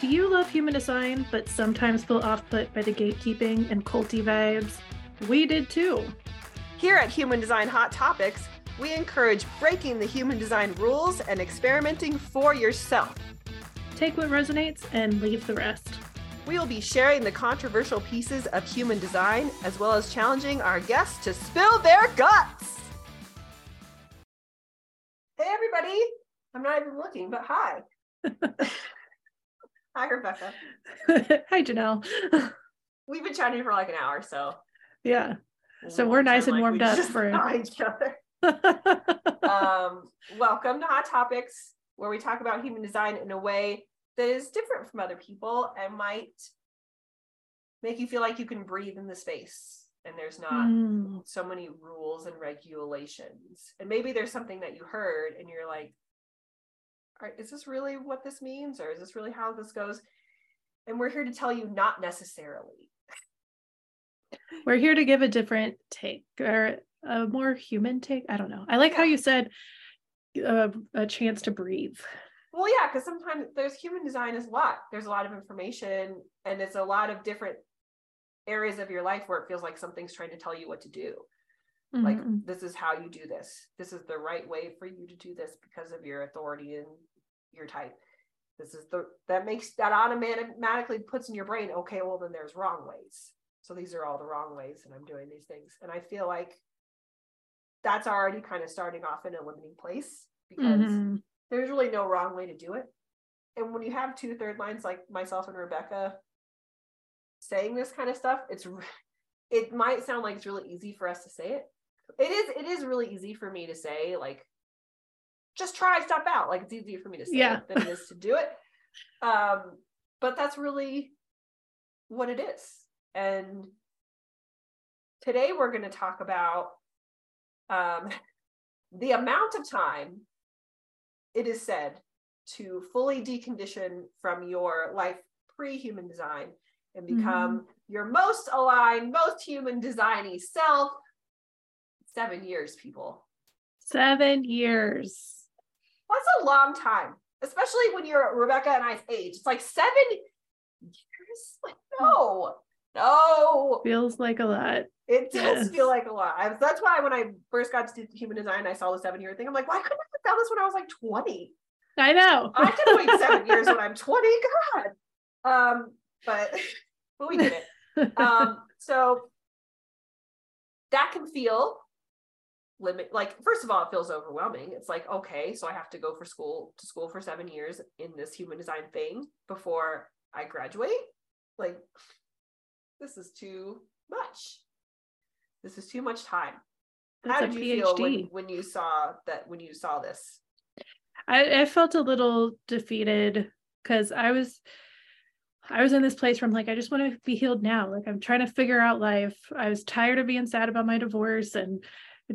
Do you love human design, but sometimes feel off put by the gatekeeping and culty vibes? We did too. Here at Human Design Hot Topics, we encourage breaking the human design rules and experimenting for yourself. Take what resonates and leave the rest. We will be sharing the controversial pieces of human design as well as challenging our guests to spill their guts. Hey, everybody. I'm not even looking, but hi. hi, Rebeka. Hi, Janelle. We've been chatting for like an hour, so. yeah. So we're nice and like warmed up for- each other. um, welcome to Hot Topics, where we talk about human design in a way that is different from other people and might make you feel like you can breathe in the space and there's not Mm, so many rules and regulations. And maybe there's something that you heard and you're like, Right, is this really what this means? Or is this really how this goes? And we're here to tell you not necessarily. We're here to give a different take or a more human take. I don't know. I like how you said uh, a chance to breathe. Well, yeah, because sometimes there's human design is a lot. There's a lot of information and it's a lot of different areas of your life where it feels like something's trying to tell you what to do. Like Mhm. this is how you do this. This is the right way for you to do this because of your authority and your type. This is the that makes that automatically puts in your brain, okay, well then there's wrong ways. So these are all the wrong ways and I'm doing these things. And I feel like that's already kind of starting off in a limiting place because Mhm. there's really no wrong way to do it. And when you have two third lines like myself and Rebeka saying this kind of stuff, it's it might sound like it's really easy for us to say it. It is it is really easy for me to say like just try stuff out. Like it's easier for me to say Yeah. it than it is to do it. Um, but that's really what it is. And today we're going to talk about um, the amount of time it is said to fully decondition from your life pre-human design and become your most aligned, most human designy self. Seven years, people. Seven years. That's a long time, especially when you're Rebeka and I's age. It's like seven years. Like, no, no. Feels like a lot. It does Yes. feel like a lot. I, that's why when I first got to human design, I saw the seven year thing. I'm like, why couldn't I have found this when I was like 20? I know. I can wait seven years when I'm 20. God. Um, but but we did it. Um, so that can feel limit like first of all, it feels overwhelming. It's like, okay, so I have to go for school to school for seven years in this human design thing before I graduate. Like, this is too much. This is too much time. How did you feel when, when you saw that when you saw this? I, I felt a little defeated because I was I was in this place where I'm like, I just want to be healed now. Like I'm trying to figure out life. I was tired of being sad about my divorce and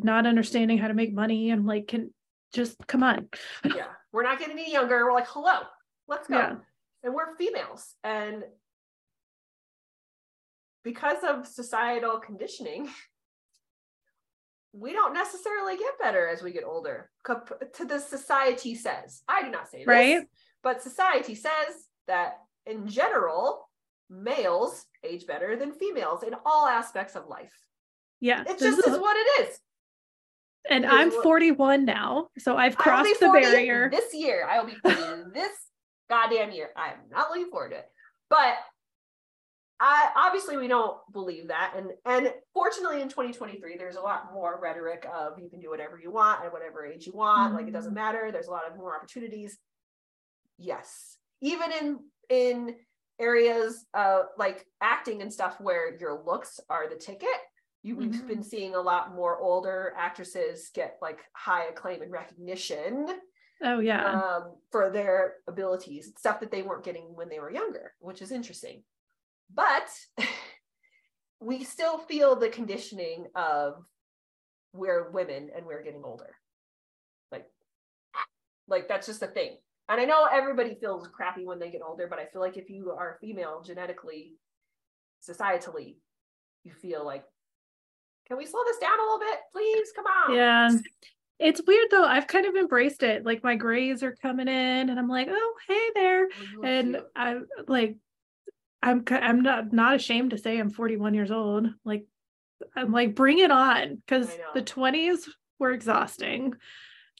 not understanding how to make money. And like, can just come on. yeah, we're not getting any younger. We're like, hello, let's go. Yeah. And we're females. And because of societal conditioning, we don't necessarily get better as we get older. To the society says. I do not say this, Right. but society says that in general, males age better than females in all aspects of life. Yeah. It just is- is what it is. And I'm 41 now. So I've crossed the barrier. this year. I will be 40 this goddamn year. I am not looking forward to it. But I obviously we don't believe that. And and fortunately in 2023, there's a lot more rhetoric of you can do whatever you want at whatever age you want. Like it doesn't Mhm. matter. There's a lot of more opportunities. Yes. Even in in areas uh like acting and stuff where your looks are the ticket. You, We've Mhm. been seeing a lot more older actresses get like high acclaim and recognition Oh yeah. um, for their abilities, stuff that they weren't getting when they were younger, which is interesting. But we still feel the conditioning of we're women and we're getting older. Like, like that's just a thing. And I know everybody feels crappy when they get older, but I feel like if you are female genetically, societally, you feel like, can we slow this down a little bit, please? Come on. yeah. it's weird though. I've kind of embraced it. Like my grays are coming in and I'm like, oh, hey there. Oh, And I'm like, I'm I'm not not ashamed to say I'm 41 years old. Like I'm like, bring it on. Cause the 20s were exhausting.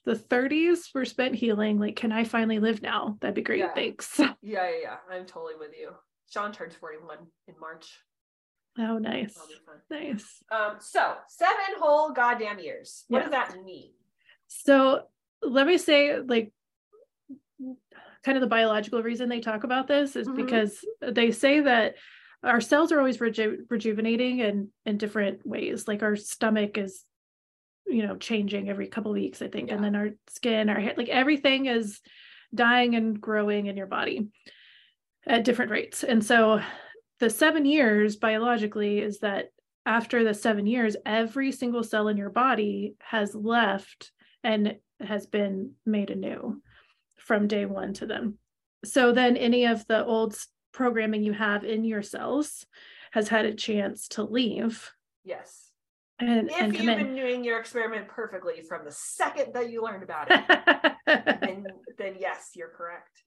The 30s were spent healing. Like, can I finally live now? That'd be great. Yeah. Thanks. yeah, yeah, yeah. I'm totally with you. Sean turns 41 in March. Oh, nice. That'll be fun. Nice. Um, so seven whole goddamn years. What Yeah. does that mean? So let me say, like, kind of the biological reason they talk about this is Mhm. because they say that our cells are always reju- rejuvenating in in different ways. Like our stomach is, you know, changing every couple weeks, I think, and then our skin, our hair, like everything is dying and growing in your body at different rates. And so the seven years biologically is that after the seven years, every single cell in your body has left and has been made anew from day one to them. So then any of the old programming you have in your cells has had a chance to leave Yes. And, If and you've come been doing your experiment perfectly from the second that you learned about it, then then yes, you're correct.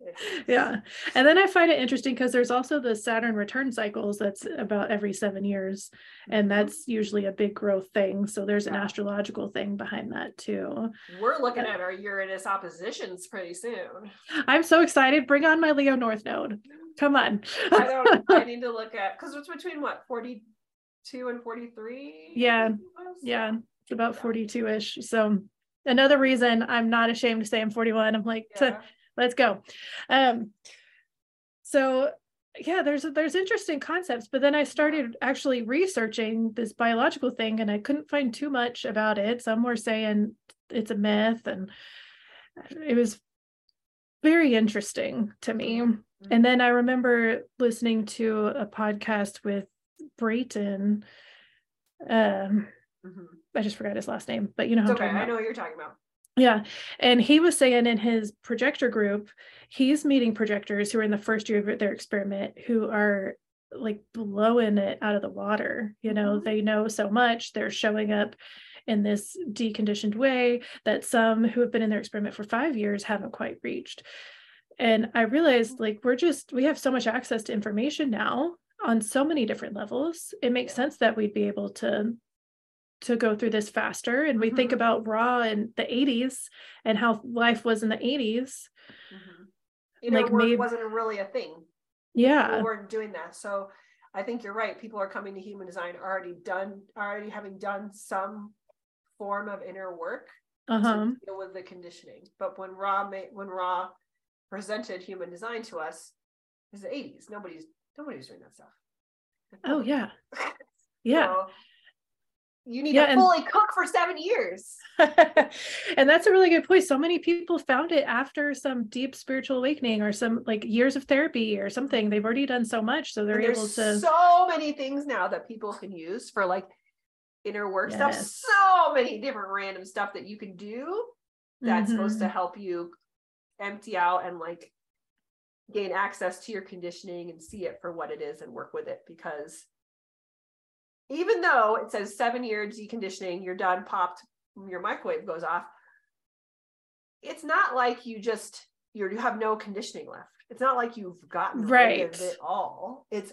Yeah. And then I find it interesting because there's also the Saturn return cycles that's about every seven years. And Mhm. that's usually a big growth thing. So there's an astrological thing behind that too. we're looking at our Uranus oppositions pretty soon. I'm so excited. Bring on my Leo North node. Come on. I don't I need to look at because it's between what 42 and 43. Yeah. yeah, it's about Yeah. 42 ish. So another reason I'm not ashamed to say I'm 41. I'm like, Yeah. let's go. Um, so yeah, there's there's interesting concepts, but then I started actually researching this biological thing, and I couldn't find too much about it. Some were saying it's a myth, and it was very interesting to me. And then I remember listening to a podcast with Brayton. Um, Mhm. I just forgot his last name, but you know who It's I'm okay. I know what you're talking about. Yeah. And he was saying in his projector group, he's meeting projectors who are in the first year of their experiment who are like blowing it out of the water. You know, Mhm. they know so much, they're showing up in this deconditioned way that some who have been in their experiment for five years haven't quite reached. And I realized like we're just, we have so much access to information now on so many different levels. It makes sense that we'd be able to to go through this faster and we think Mhm. about Ra in the 80s and how life was in the 80s Mhm. Inner Like work maybe- wasn't really a thing. yeah we weren't doing that. So I think you're right. People are coming to human design already done, already having done some form of inner work uh-huh to deal with the conditioning. But when Ra made, when Ra presented human design to us, was the 80s. Nobody's nobody's doing that stuff. oh yeah yeah So you need Yeah, to and- fully cook for seven years. and that's a really good point so many people found it after some deep spiritual awakening or some like years of therapy or something they've already done so much so they're able to so many things now that people can use for like inner work stuff. So many different random stuff that you can do that's supposed to Mhm. help you empty out and like gain access to your conditioning and see it for what it is and work with it because even though it says seven year deconditioning you're done popped your microwave goes off it's not like you just you're, you have no conditioning left it's not like you've gotten rid Right. of it all it's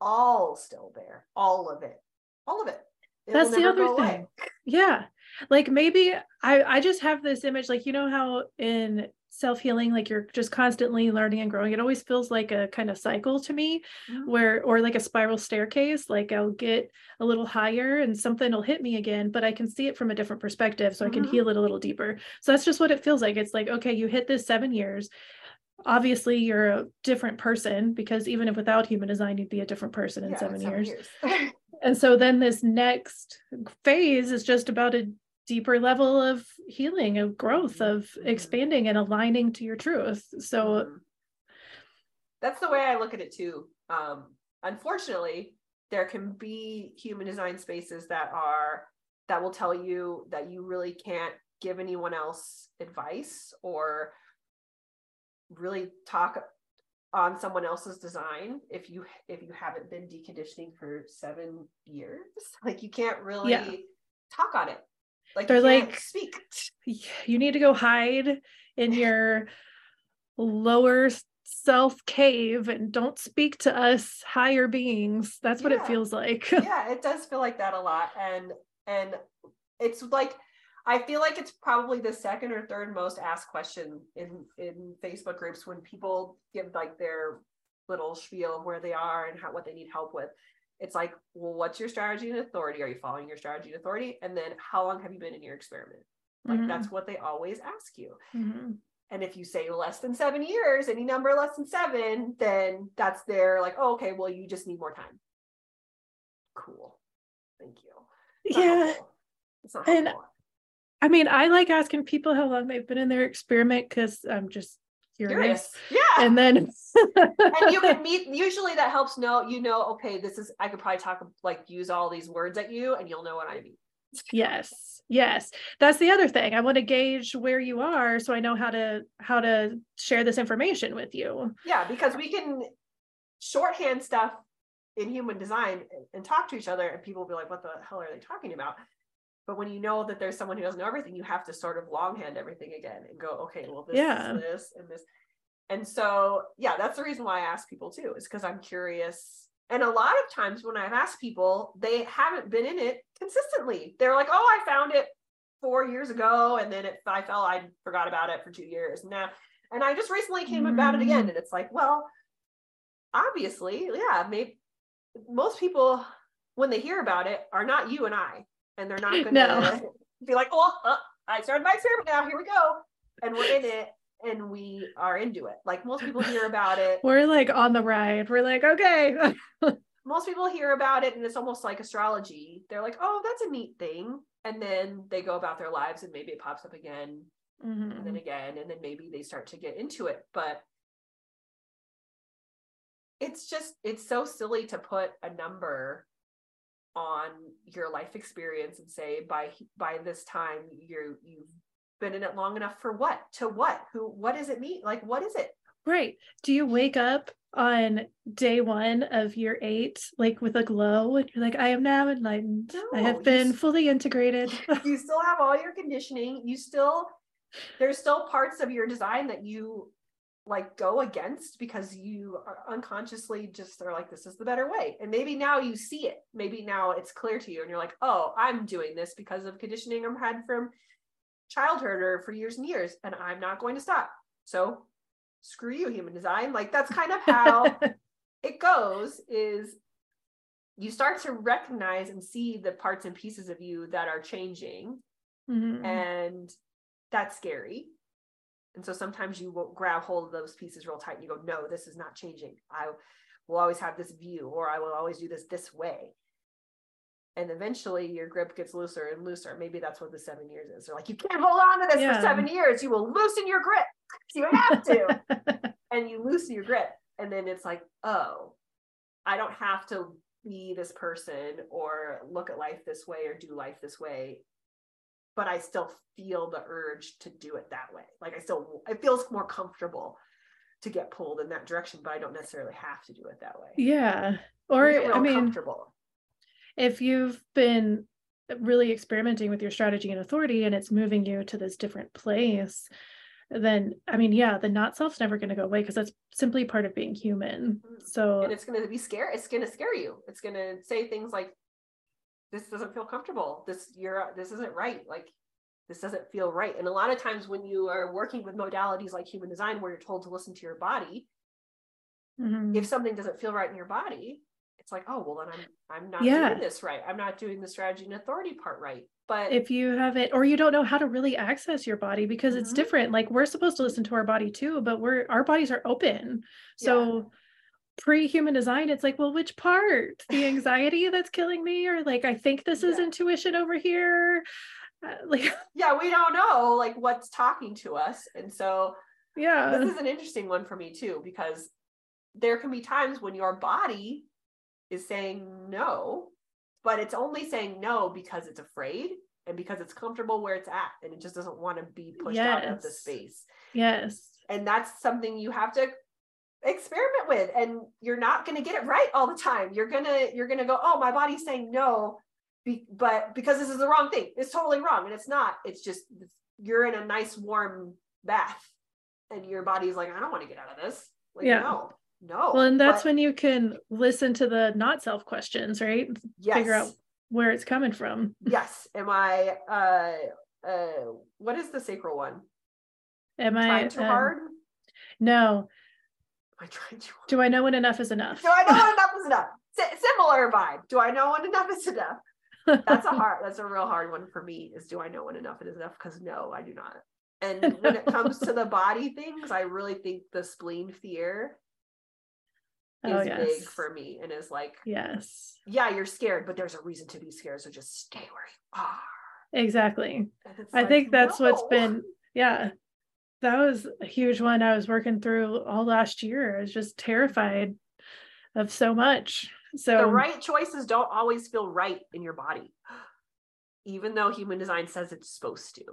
all still there all of it all of it It That's the other go away. thing. yeah like maybe i i just have this image like you know how in self-healing like you're just constantly learning and growing it always feels like a kind of cycle to me Mhm. where or like a spiral staircase like i'll get a little higher and something will hit me again but i can see it from a different perspective so i can Mhm. heal it a little deeper so that's just what it feels like it's like okay you hit this seven years obviously you're a different person because even if without human design you'd be a different person in Yeah, seven years years. and so then this next phase is just about a deeper level of healing, of growth, Mhm, of expanding and aligning to your truth. So Mhm. that's the way I look at it too. Um, unfortunately, there can be human design spaces that are that will tell you that you really can't give anyone else advice or really talk on someone else's design if you if you haven't been deconditioning for seven years like you can't really Yeah. talk on it Like They're like- speak. you need to go hide in your lower self cave and don't speak to us higher beings that's what Yeah. it feels like yeah, it does feel like that a lot. And and it's like I feel like it's probably the second or third most asked question in in Facebook groups when people give like their little spiel of where they are and how what they need help with. It's like, well, what's your strategy and authority? Are you following your strategy and authority? And then how long have you been in your experiment? Like Mhm, that's what they always ask you. mhm. And if you say less than seven years, any number less than seven, then that's their like, oh, okay, well, you just need more time. Cool. Thank you. It's yeah. It's not And- helpful. i mean i like asking people how long they've been in their experiment because i'm just curious, Curious. Yeah. and then and you can meet usually that helps know you know okay this is i could probably talk like use all these words at you and you'll know what i mean. Yes yes. That's the other thing. I want to gauge where you are so i know how to how to share this information with you. Yeah because we can shorthand stuff in human design and, and talk to each other and people will be like what the hell are they talking about? But when you know that there's someone who doesn't know everything you have to sort of longhand everything again and go okay well this Yeah. is this and this and so yeah that's the reason why i ask people too is because i'm curious and a lot of times when i've asked people they haven't been in it consistently they're like oh i found it four years ago and then it, i fell i forgot about it for two years now and i just recently came about it again Mm. and it's like well obviously yeah maybe most people when they hear about it are not you and i and they're not gonna No. be like oh uh, i started my experiment now here we go and we're in it and we are into it. Like most people hear about it. We're like on the ride. We're like okay. Most people hear about it and it's almost like astrology. They're like oh that's a neat thing. And then they go about their lives and maybe it pops up again and then Mhm. again and then maybe they start to get into it. But it's just it's so silly to put a number on your life experience and say by by this time you're you've been in it long enough for what? To what? Who what does it mean? Like what is it? Right. Do you wake up on day one of year eight like with a glow and you're like i am now enlightened. I have been s- fully integrated. You still have all your conditioning. You still there's still parts of your design that you like go against because you are unconsciously just are like this is the better way. And maybe now you see it. Maybe now it's clear to you and you're like oh i'm doing this because of conditioning i've had from childhood or for years and years and i'm not going to stop. So screw you human design. Like that's kind of how it goes is you start to recognize and see the parts and pieces of you that are changing Mhm. and that's scary. And so sometimes you will grab hold of those pieces real tight and you go no this is not changing. I will always have this view or i will always do this this way and eventually your grip gets looser and looser. Maybe that's what the seven years is. They're like you can't hold on to this Yeah. for seven years. You will loosen your grip. You have to. And you loosen your grip and then it's like oh i don't have to be this person or look at life this way or do life this way but i still feel the urge to do it that way. Like i still it feels more comfortable to get pulled in that direction but i don't necessarily have to do it that way. Yeah. Or i mean comfortable if you've been really experimenting with your strategy and authority and it's moving you to this different place then i mean yeah the not self's never going to go away because that's simply part of being human. Mhm. so and it's going to be scary it's going to scare you. It's going to say things like this doesn't feel comfortable. This you're this isn't right. Like this doesn't feel right. And a lot of times when you are working with modalities like human design where you're told to listen to your body Mhm. if something doesn't feel right in your body it's like oh well then i'm i'm not Yeah. doing this right. I'm not doing the strategy and authority part right. But if you haven't or you don't know how to really access your body because it's Mhm. different. Like we're supposed to listen to our body too but we're our bodies are open. So pre-human design it's like well which part? The anxiety that's killing me? Or like i think this is Yeah. intuition over here. Uh, like yeah we don't know like what's talking to us. And so yeah. this is an interesting one for me too because there can be times when your body is saying no but it's only saying no because it's afraid and because it's comfortable where it's at and it just doesn't want to be pushed out of the space. Yes. And that's something you have to experiment with and you're not going to get it right all the time. You're going to you're going to go oh my body's saying no be, but because this is the wrong thing. It's totally wrong and it's not. It's just you're in a nice warm bath and your body's like i don't want to get out of this. Like Yeah. no no well and that's But- when you can listen to the not self questions right? Yes, figure out where it's coming from. Yes. Am i uh uh what is the sacral one? Am i trying too um, hard? no. Am i trying too hard? Do i know when enough is enough? Do i know when enough is enough? Si- similar vibe. Do i know when enough is enough? That's a hard that's a real hard one for me is do i know when enough is enough? Because no i do not. And when it comes to the body things i really think the spleen fear Oh, is oh big for me and is like yes yeah you're scared but there's a reason to be scared so just stay where you are exactly I like, think that's what's been, yeah, that was a huge one I was working through all last year. I was just terrified of so much. So, the right choices don't always feel right in your body even though human design says it's supposed to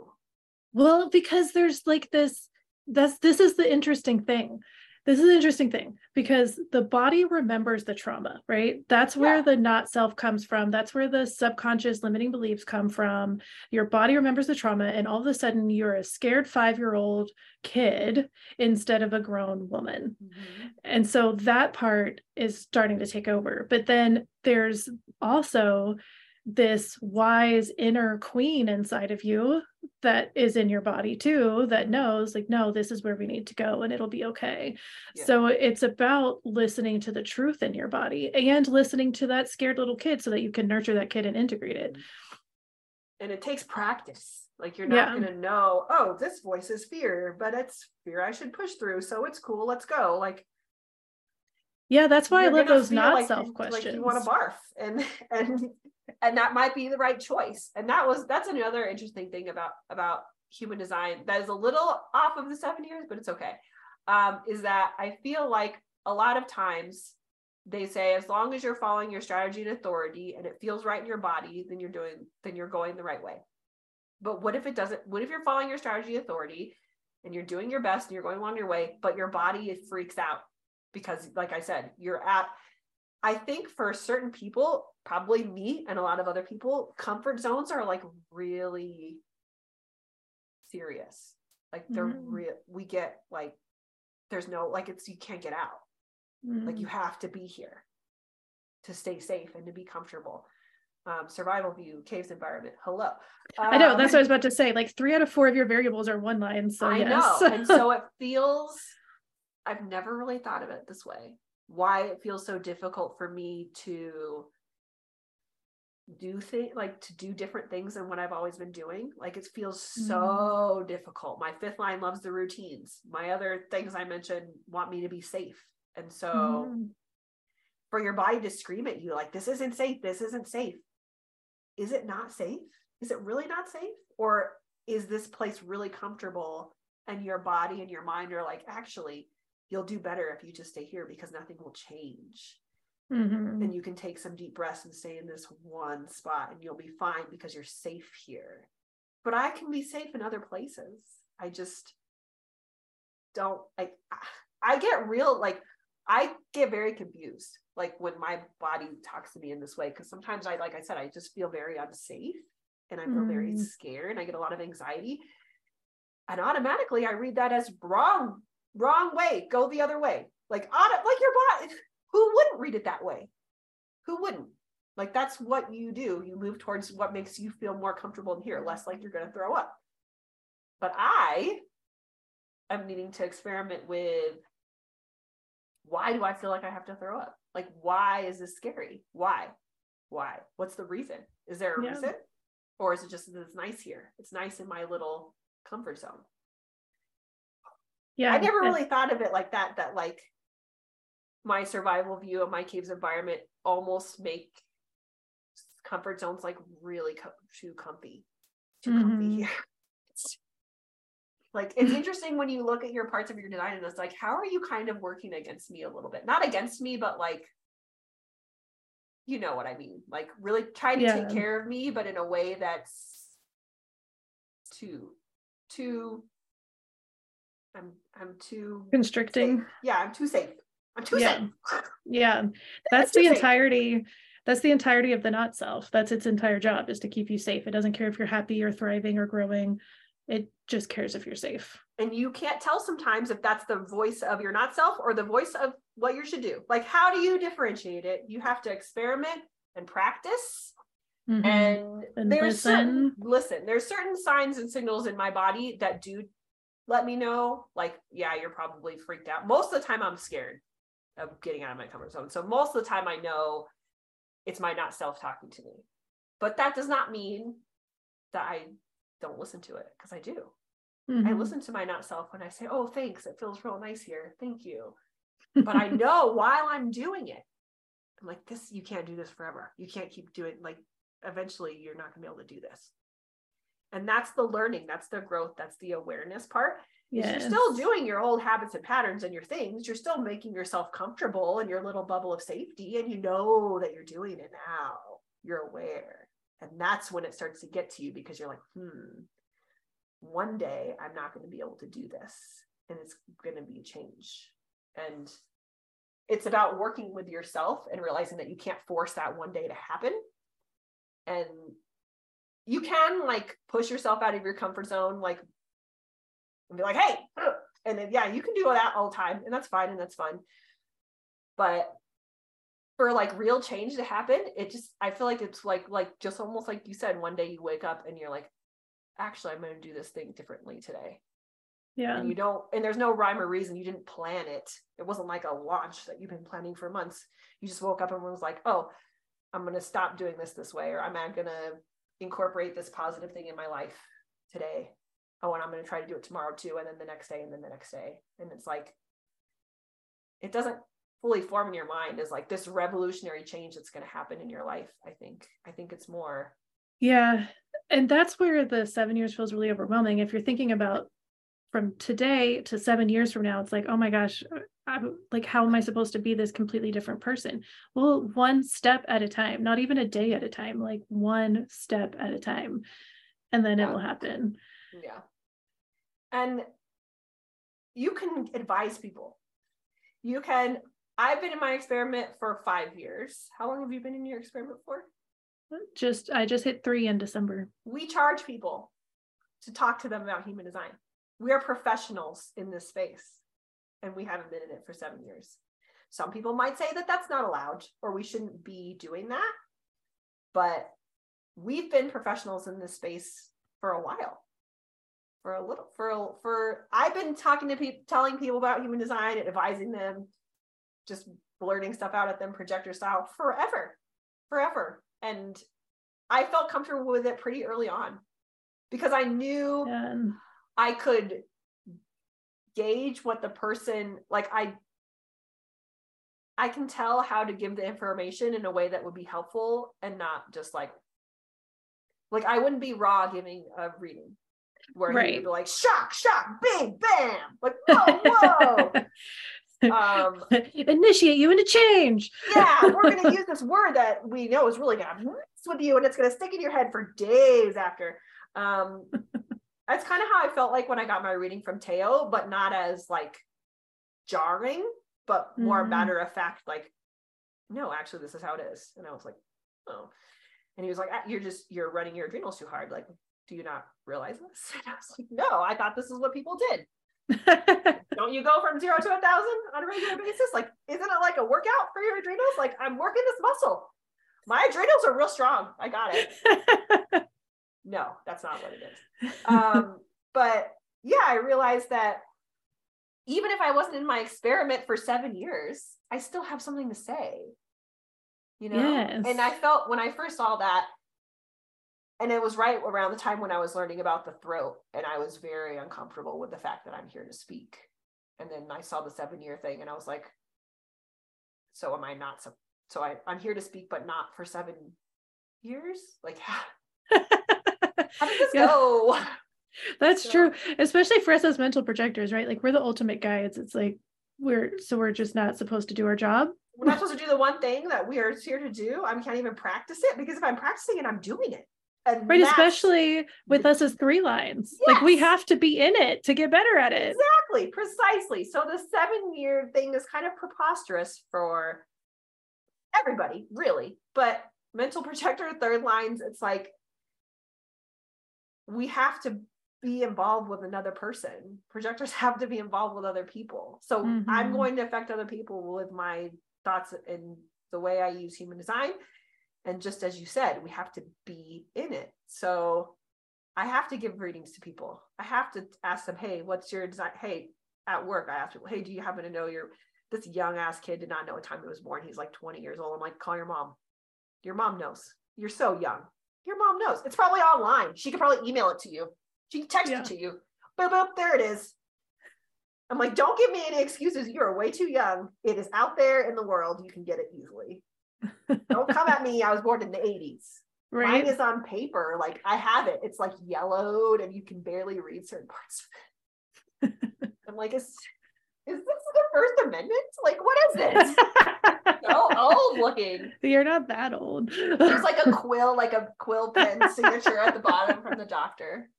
well, because there's like this, that's this is the interesting thing. This is an interesting thing because the body remembers the trauma, right? That's where Yeah. the not self comes from. That's where the subconscious limiting beliefs come from. Your body remembers the trauma, and all of a sudden, you're a scared five year old kid instead of a grown woman. Mm-hmm. And so that part is starting to take over. But then there's also this wise inner queen inside of you that is in your body too, that mm-hmm. knows, like, no, this is where we need to go and it'll be okay. Yeah. So it's about listening to the truth in your body and listening to that scared little kid so that you can nurture that kid and integrate it. Mm-hmm. and it takes practice like you're not Yeah. going to know oh this voice is fear but it's fear i should push through so it's cool let's go like Yeah, that's why I love those not like self like you want to barf and and and that might be the right choice. And that was that's another interesting thing about about human design that is a little off of the seven years but it's okay. Um is that i feel like a lot of times they say as long as you're following your strategy and authority and it feels right in your body then you're doing then you're going the right way. But what if it doesn't what if you're following your strategy authority and you're doing your best and you're going along your way but your body freaks out because like i said you're at i think for certain people probably me and a lot of other people comfort zones are like really serious like they're Mm. real we get like there's no like it's you can't get out like you Mm. have to be here to stay safe and to be comfortable um survival view caves environment hello I know that's what I Um, was about to say. Like three out of four of your variables are one line. So I yes. know. And so it feels, I've never really thought of it this way. Why it feels so difficult for me to do things like to do different things than what I've always been doing. Like it feels so difficult. My fifth line loves the routines. My other things I mentioned want me to be safe. And so Mhm. for your body to scream at you like this isn't safe, this isn't safe. Is it not safe? Is it really not safe? Or is this place really comfortable and your body and your mind are like actually you'll do better if you just stay here because nothing will change. Mhm. and you can take some deep breaths and stay in this one spot and you'll be fine because you're safe here. But i can be safe in other places. I just don't like i get real like i get very confused like when my body talks to me in this way because sometimes i like i said i just feel very unsafe and i feel very Mm. scared and i get a lot of anxiety. And automatically i read that as wrong wrong way go the other way. Like auto, like your body who wouldn't read it that way? Who wouldn't? Like that's what you do. You move towards what makes you feel more comfortable in here less like you're going to throw up. But i am needing to experiment with why do i feel like i have to throw up? Like why is this scary? Why? Why? What's the reason? Is there a Yeah. reason? Or is it just that it's nice here? It's nice in my little comfort zone Yeah. I never really thought of it like that, that like my survival view of my caves environment almost make comfort zones like really too comfy, too comfy Mhm. here. It's- like it's interesting when you look at your parts of your design and it's like, how are you kind of working against me a little bit? Not against me, but like, you know what I mean? Like really trying to Yeah. take care of me, but in a way that's too, too. I'm I'm too constricting. safe. Yeah, I'm too safe. I'm too Yeah. safe. Yeah. That's the too safe. entirety. That's the entirety of the not self. That's its entire job is to keep you safe. It doesn't care if you're happy or thriving or growing. It just cares if you're safe. And you can't tell sometimes if that's the voice of your not self or the voice of what you should do. Like, how do you differentiate it? You have to experiment and practice. Mm-hmm. And, and there's listen. certain listen, there's certain signs and signals in my body that do let me know, like, yeah, you're probably freaked out. Most of the time I'm scared of getting out of my comfort zone. So most of the time I know it's my not self talking to me. But that does not mean that I don't listen to it because I do. Mm-hmm. I listen to my not self when I say, "Oh, thanks. It feels real nice here. Thank you." But I know while I'm doing it, I'm like, "This you can't do this forever. You can't keep doing like eventually you're not going to be able to do this." And that's the learning, that's the growth, that's the awareness part. Yes. You're still doing your old habits and patterns and your things. You're still making yourself comfortable in your little bubble of safety, and you know that you're doing it now. You're aware. And that's when it starts to get to you because you're like, hmm, one day I'm not going to be able to do this. And it's going to be a change. And it's about working with yourself and realizing that you can't force that one day to happen. And you can like push yourself out of your comfort zone, like and be like, hey, and then yeah, you can do that all the time, and that's fine and that's fun. But for like real change to happen, it just I feel like it's like like just almost like you said, one day you wake up and you're like, actually, I'm gonna do this thing differently today. Yeah. And you don't, and there's no rhyme or reason. You didn't plan it. It wasn't like a launch that you've been planning for months. You just woke up and was like, oh, I'm going to stop doing this this way, or I'm not going to incorporate this positive thing in my life today oh, and I'm going to try to do it tomorrow too. And then the next day, and then the next day. And it's like, it doesn't fully form in your mind as like this revolutionary change that's going to happen in your life. I think, I think it's more. Yeah. And that's where the seven years feels really overwhelming. If you're thinking about from today to seven years from now, it's like, oh my gosh, uh, I'm, like, how am I supposed to be this completely different person? Well, one step at a time, not even a day at a time, like one step at a time. And then yeah. it will happen. Yeah. And you can advise people. You can, I've been in my experiment for five years. How long have you been in your experiment for? Just, I just hit three in December. We charge people to talk to them about human design. We are professionals in this space, and we haven't been in it for seven years. Some people might say that that's not allowed or we shouldn't be doing that. But we've been professionals in this space for a while for a little for for I've been talking to people telling people about human design and advising them just blurting stuff out at them projector style forever forever and I felt comfortable with it pretty early on because I knew yeah. I could gauge what the person like I I can tell how to give the information in a way that would be helpful and not just like like I wouldn't be Ra giving a reading where right. he'd be like shock, shock, bing, bam, like whoa, whoa. um, initiate you into change. yeah, we're gonna use this word that we know is really gonna mess with you, and it's gonna stick in your head for days after. Um, that's kind of how I felt like when I got my reading from Teo, but not as like jarring, but more mm. matter of fact, like, no, actually, this is how it is. And I was like, oh. And he was like, ah, you're just you're running your adrenals too hard. Like, do you not realize this? And I was like, no, I thought this is what people did. Don't you go from zero to a thousand on a regular basis? Like, isn't it like a workout for your adrenals? Like, I'm working this muscle. My adrenals are real strong. I got it. no, that's not what it is. Um, but yeah, I realized that even if I wasn't in my experiment for seven years, I still have something to say. You know? Yes. And I felt when I first saw that, and it was right around the time when I was learning about the throat, and I was very uncomfortable with the fact that I'm here to speak. And then I saw the seven year thing, and I was like, "So am I not so? So I, I'm here to speak, but not for seven years? Like, how, how did this yeah. go?" That's so. true, especially for us as mental projectors, right? Like we're the ultimate guides. It's like we're so we're just not supposed to do our job. We're not supposed to do the one thing that we are here to do. I can't even practice it because if I'm practicing it, I'm doing it. And right, especially with us as three lines. Yes. Like we have to be in it to get better at it. Exactly, precisely. So the seven year thing is kind of preposterous for everybody really but mental projector third lines it's like we have to be involved with another person. Projectors have to be involved with other people. So mm-hmm. i'm going to affect other people with my thoughts and the way i use human design. And just as you said we have to be in it. So i have to give readings to people. I have to ask them hey what's your design? Hey at work i ask people hey do you happen to know your this young ass kid did not know what time he was born. He's like 20 years old. I'm like call your mom. Your mom knows. You're so young your mom knows. It's probably online. She could probably email it to you. She can text yeah. it to you. Boop boop there it is. I'm like don't give me any excuses. You're way too young. It is out there in the world. You can get it easily. Don't come at me. I was born in the 80s right. mine is on paper. Like i have it. It's like yellowed and you can barely read certain parts of it. I'm like is is this the first amendment? Like what is this? So old looking. You're not that old. There's like a quill like a quill pen signature at the bottom from the doctor.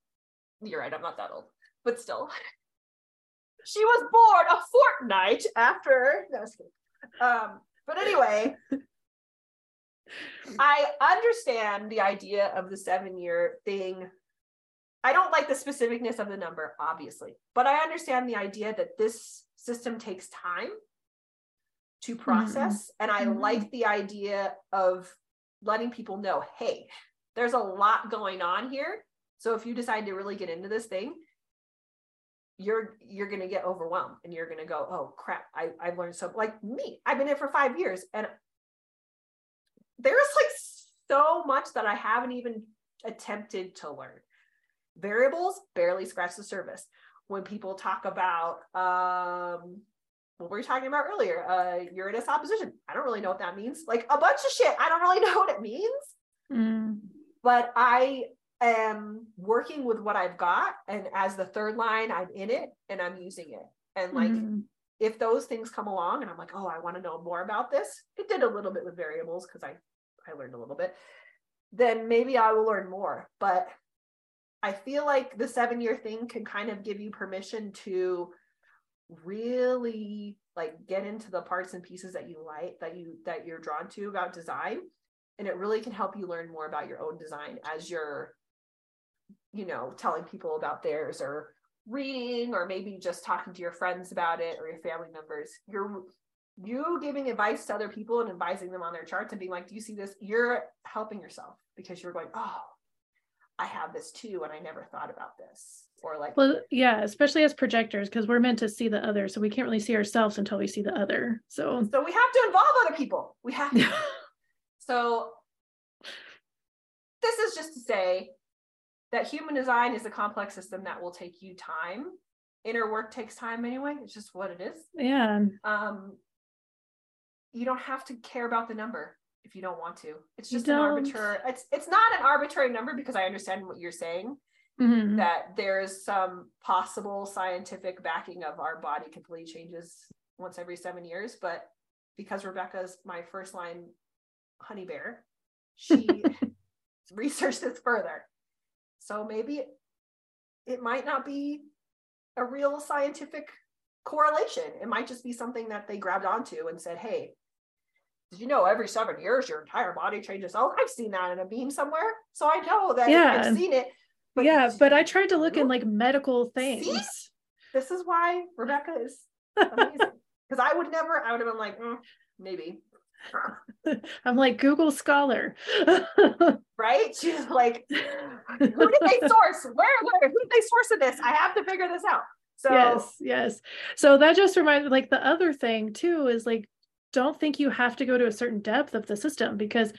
You're right i'm not that old but still. She was born a fortnight after no, um but anyway I understand the idea of the seven year thing. I don't like the specificness of the number, obviously, but I understand the idea that this system takes time to mm-hmm. process. Mm-hmm. And I mm-hmm. like the idea of letting people know hey, there's a lot going on here. So if you decide to really get into this thing, you're you're gonna get overwhelmed and you're gonna go, oh crap, I, I've learned so like me, I've been in for five years and there's like so much that I haven't even attempted to learn. Variables barely scratch the surface. When people talk about um, what we were talking about earlier, uh, Uranus opposition, I don't really know what that means. Like a bunch of shit, I don't really know what it means. Mm. But I am working with what I've got, and as the third line, I'm in it and I'm using it. And like, mm. if those things come along, and I'm like, oh, I want to know more about this. It did a little bit with variables because I I learned a little bit, then maybe I will learn more. But I feel like the seven year thing can kind of give you permission to really like get into the parts and pieces that you like that you that you're drawn to about design and it really can help you learn more about your own design as you're you know telling people about theirs or reading or maybe just talking to your friends about it or your family members you're you giving advice to other people and advising them on their charts and being like, do you see this? You're helping yourself because you're going, oh, I have this too. And I never thought about this. Or like, well, yeah, especially as projectors, because we're meant to see the other. So we can't really see ourselves until we see the other. So, so we have to involve other people. We have to. so this is just to say that human design is a complex system that will take you time inner work takes time anyway it's just what it is yeah um you don't have to care about the number if you don't want to. It's just an arbitrary. It's it's not an arbitrary number because I understand what you're saying. Mm-hmm. That there's some possible scientific backing of our body completely changes once every seven years, but because Rebeka's my first line honey bear, she researched this further. So maybe it, might not be a real scientific correlation. It might just be something that they grabbed onto and said, hey, you know every seven years your entire body changes? Oh, I've seen that in a beam somewhere. So I know that yeah. I've seen it. But yeah, but I tried to look in like medical things. See? This is why Rebeka is amazing. Because I would never, I would have been like, mm, maybe. I'm like Google Scholar. right? She's like, who did they source? Where, where, who did they source in this? I have to figure this out. So yes, yes. So that just reminded like the other thing too is like don't think you have to go to a certain depth of the system because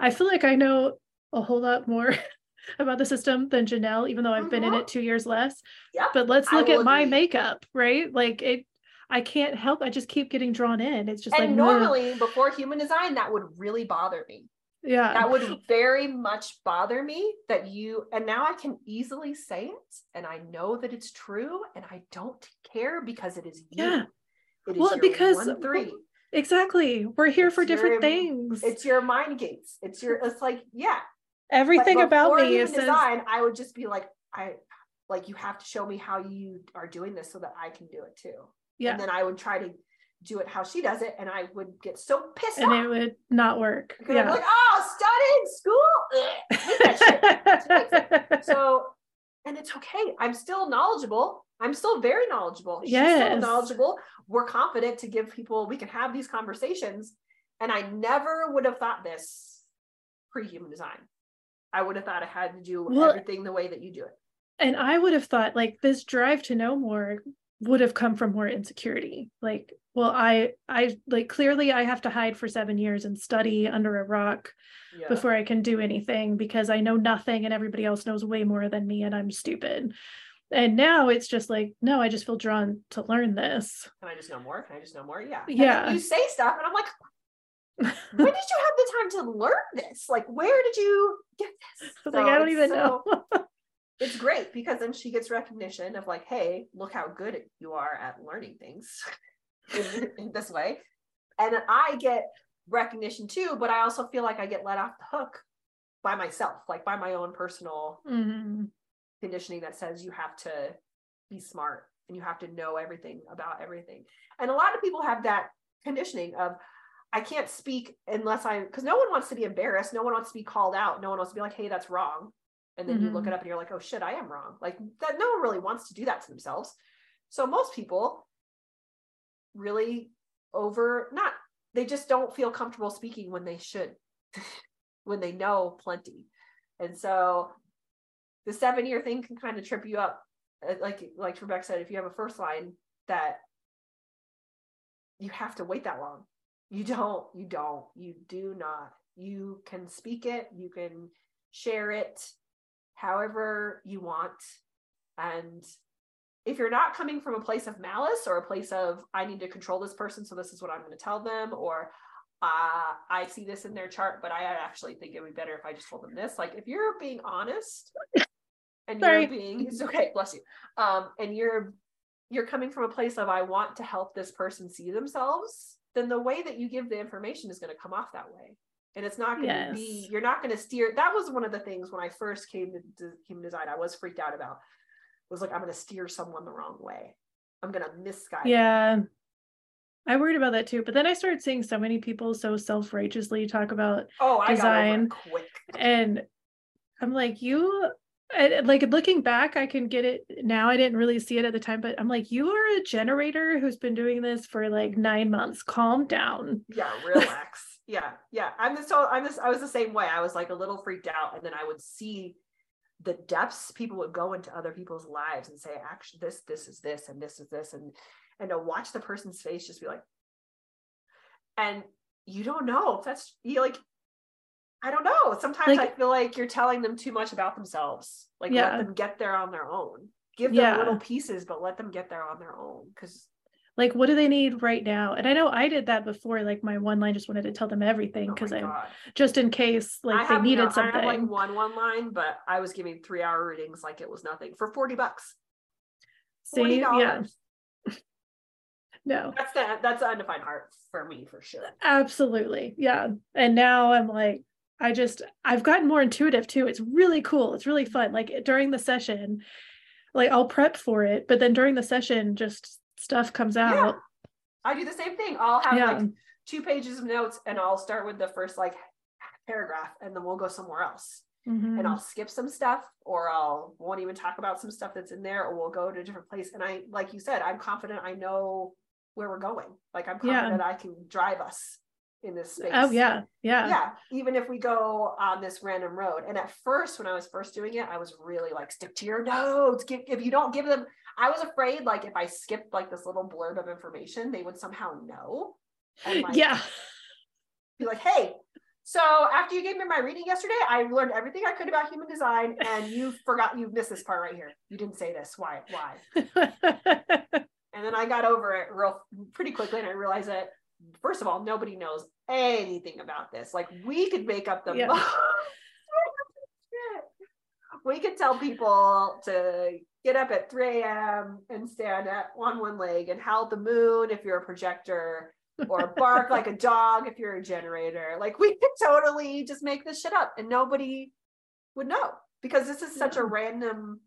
I feel like I know a whole lot more about the system than Janelle, even though I've mm-hmm. been in mm-hmm. it two years less. Yeah. But let's look at my makeup, right? Like it I can't help, I just keep getting drawn in. It's just and like normally before human design, that would really bother me. Yeah. That would very much bother me that you and now I can easily say it and I know that it's true and I don't care because it is you. Yeah. It is well, because one, three. Exactly. We're here it's for different your, things. It's your mind gates. It's your it's like, yeah. Everything about me is design, I would just be like, I like you have to show me how you are doing this so that I can do it too. Yeah. And then I would try to do it how she does it, and I would get so pissed and off. it would not work. Because I'd be Yeah. like, oh, studying school. Ugh, hate that shit. so, and it's okay. I'm still knowledgeable. I'm still very knowledgeable. Yes. knowledgeable. We're confident to give people, we can have these conversations. And I never would have thought this pre human design. I would have thought I had to do Well- everything the way that you do it. and I would have thought like this drive to know more would have come from more insecurity. Like, well, I I like clearly I have to hide for 7 years and study under a rock Yeah. before I can do anything because I know nothing and everybody else knows way more than me and I'm stupid. And now it's just like, no, I just feel drawn to learn this. Can I just know more? Can I just know more? Yeah. Yeah. you say stuff, and I'm like, when did you have the time to learn this? Like, where did you get this? I was like, I don't even so- know. It's great because then she gets recognition of like, hey, look how good you are at learning things in, in this way. And I get recognition too, but I also feel like I get let off the hook by myself, like by my own personal Mhm. Conditioning that says you have to be smart and you have to know everything about everything. And a lot of people have that conditioning of I can't speak unless I because no one wants to be embarrassed, no one wants to be called out, no one wants to be like, hey, that's wrong. And then you look Mhm. it up and you're like, oh shit, I am wrong. Like that no one really wants to do that to themselves. So most people really over not they just don't feel comfortable speaking when they should, when they know plenty. And so the seven year thing can kind of trip you up. Uh, Like like Rebeka said, if you have a first line that you have to wait that long. You don't, you don't, you do not. You can speak it, you can share it however you want. And if you're not coming from a place of malice or a place of I need to control this person, so this is what I'm going to tell them, or uh, I see this in their chart, but I actually think it would be better if I just told them this. Like if you're being honest and Sorry. you're being it's okay, bless you. Um, and you're you're coming from a place of I want to help this person see themselves, then the way that you give the information is going to come off that way. And it's not going to Yes. be, you're not going to steer. That was one of the things when I first came to, to human design, I was freaked out about was like, I'm going to steer someone the wrong way. I'm going to misguide. them. Yeah. I worried about that too. But then I started seeing so many people so self righteously talk about Oh, I Design. quick. and I'm like, you I- like looking back, I can get it now. I didn't really see it at the time, but I'm like, you are a generator who's been doing this for like nine months. Calm down. Yeah, relax. yeah, yeah. I'm the so I'm this. I was the same way. I was like a little freaked out, and then I would see the depths people would go into other people's lives and say, actually, this, this is this, and this is this, and and to watch the person's face just be like, and you don't know if that's you like. I don't know. Sometimes Like- I feel like you're telling them too much about themselves. Like Yeah. let them get there on their own. Give them Yeah. little pieces, but let them get there on their own. Because Like, what do they need right now? And I know I did that before. Like, my one line just wanted to tell them everything oh because my I just in case I like they have, needed no, I something. have like one one line, but I was giving three hour readings like it was nothing for 40 bucks. $40. See, yeah, no, That's the that's the undefined heart for me for sure. absolutely, yeah. And now I'm like, I just I've gotten more intuitive too. It's really cool. It's really fun. Like during the session, like I'll prep for it, but then during the session, just stuff comes out. Yeah. I do the same thing. I'll have Yeah. like two pages of notes and I'll start with the first like paragraph and then we'll go somewhere else. Mhm. And I'll skip some stuff or I'll won't even talk about some stuff that's in there or we'll go to a different place. And I like you said, I'm confident I know where we're going. Like I'm Yeah. confident I can drive us in this space. Oh yeah, yeah, yeah even if we go on this random road. And at first when i was first doing it i was really like stick to your notes. Give, if you don't give them i was afraid like if i skipped like this little blurb of information they would somehow know. And like yeah. be like hey so after you gave me my reading yesterday i learned everything i could about human design and you forgot you missed this part right here. You didn't say this. Why? Why? And then i got over it real pretty quickly and i realized that first of all nobody knows anything about this. Like we could make up the Yeah. most we could tell people to get up at 3 a.m and stand at on one leg and howl at the moon if you're a projector or bark like a dog if you're a generator. Like we could totally just make this shit up and nobody would know because this is such a random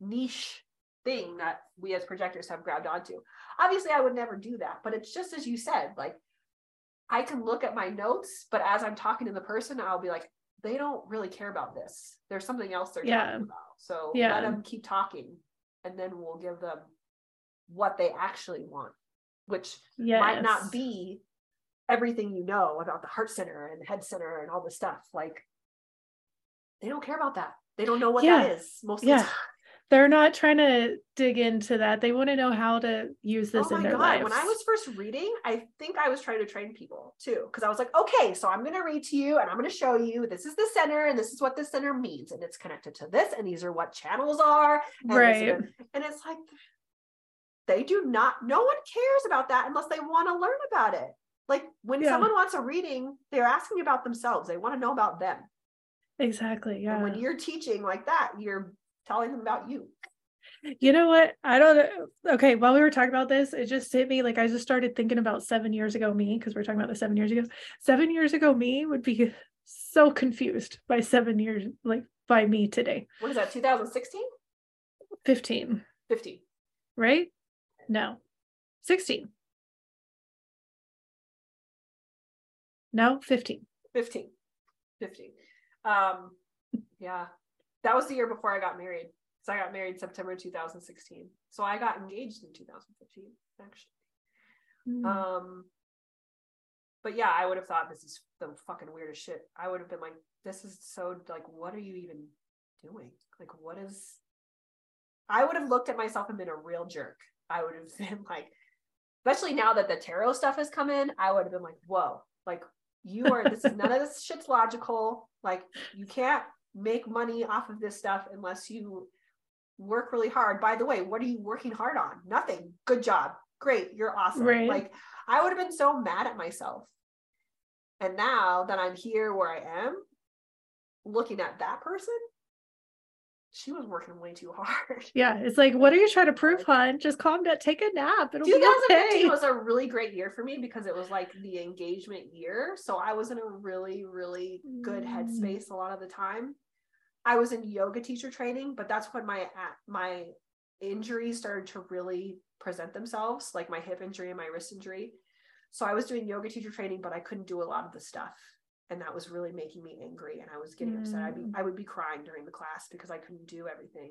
niche thing that we as projectors have grabbed onto. Obviously, I would never do that, but it's just as you said, like I can look at my notes, but as I'm talking to the person, I'll be like, they don't really care about this. There's something else they're Yeah. talking about. So Yeah. let them keep talking and then we'll give them what they actually want, which yes. might not be everything you know about the heart center and the head center and all this stuff. Like they don't care about that. They don't know what Yeah. that is most of Yeah. the time. They're not trying to dig into that. They want to know how to use this oh in my their god lives. when i was first reading i think i was trying to train people too because i was like okay so i'm going to read to you and i'm going to show you this is the center and this is what the center means and it's connected to this and these are what channels are and right. and, and it's like they do not no one cares about that unless they want to learn about it like when Yeah. someone wants a reading they're asking about themselves they want to know about them Exactly. Yeah. and when you're teaching like that you're telling them about you You know what? I don't know. Okay, while we were talking about this, it just hit me like I just started thinking about seven years ago me because we're talking about the seven years ago. Seven years ago me would be so confused by seven years like by me today. what is that 2016 15, 15 right? No. 16. No, 15. 15 15 um yeah that was the year before i got married. So i got married september 2016 so i got engaged in 2015 actually. Mm. um but yeah i would have thought this is the fucking weirdest shit. I would have been like this is so like what are you even doing? Like what is i would have looked at myself and been a real jerk. I would have been like especially now that the tarot stuff has come in i would have been like whoa like you are this is none of this shit's logical. Like you can't make money off of this stuff unless you work really hard by the way what are you working hard on nothing good job great you're awesome Right. like i would have been so mad at myself and now that i'm here where i am looking at that person she was working way too hard Yeah, it's like, what are you trying to prove, hon? Just calm down, take a nap. It'll be 2015 okay. was a really great year for me because it was like the engagement year. So I was in a really, really good Mm. headspace a lot of the time. I was in yoga teacher training, but that's when my my injuries started to really present themselves, like my hip injury and my wrist injury. So I was doing yoga teacher training, but I couldn't do a lot of the stuff. And that was really making me angry and I was getting upset. I'd be Mm. I would be crying during the class because I couldn't do everything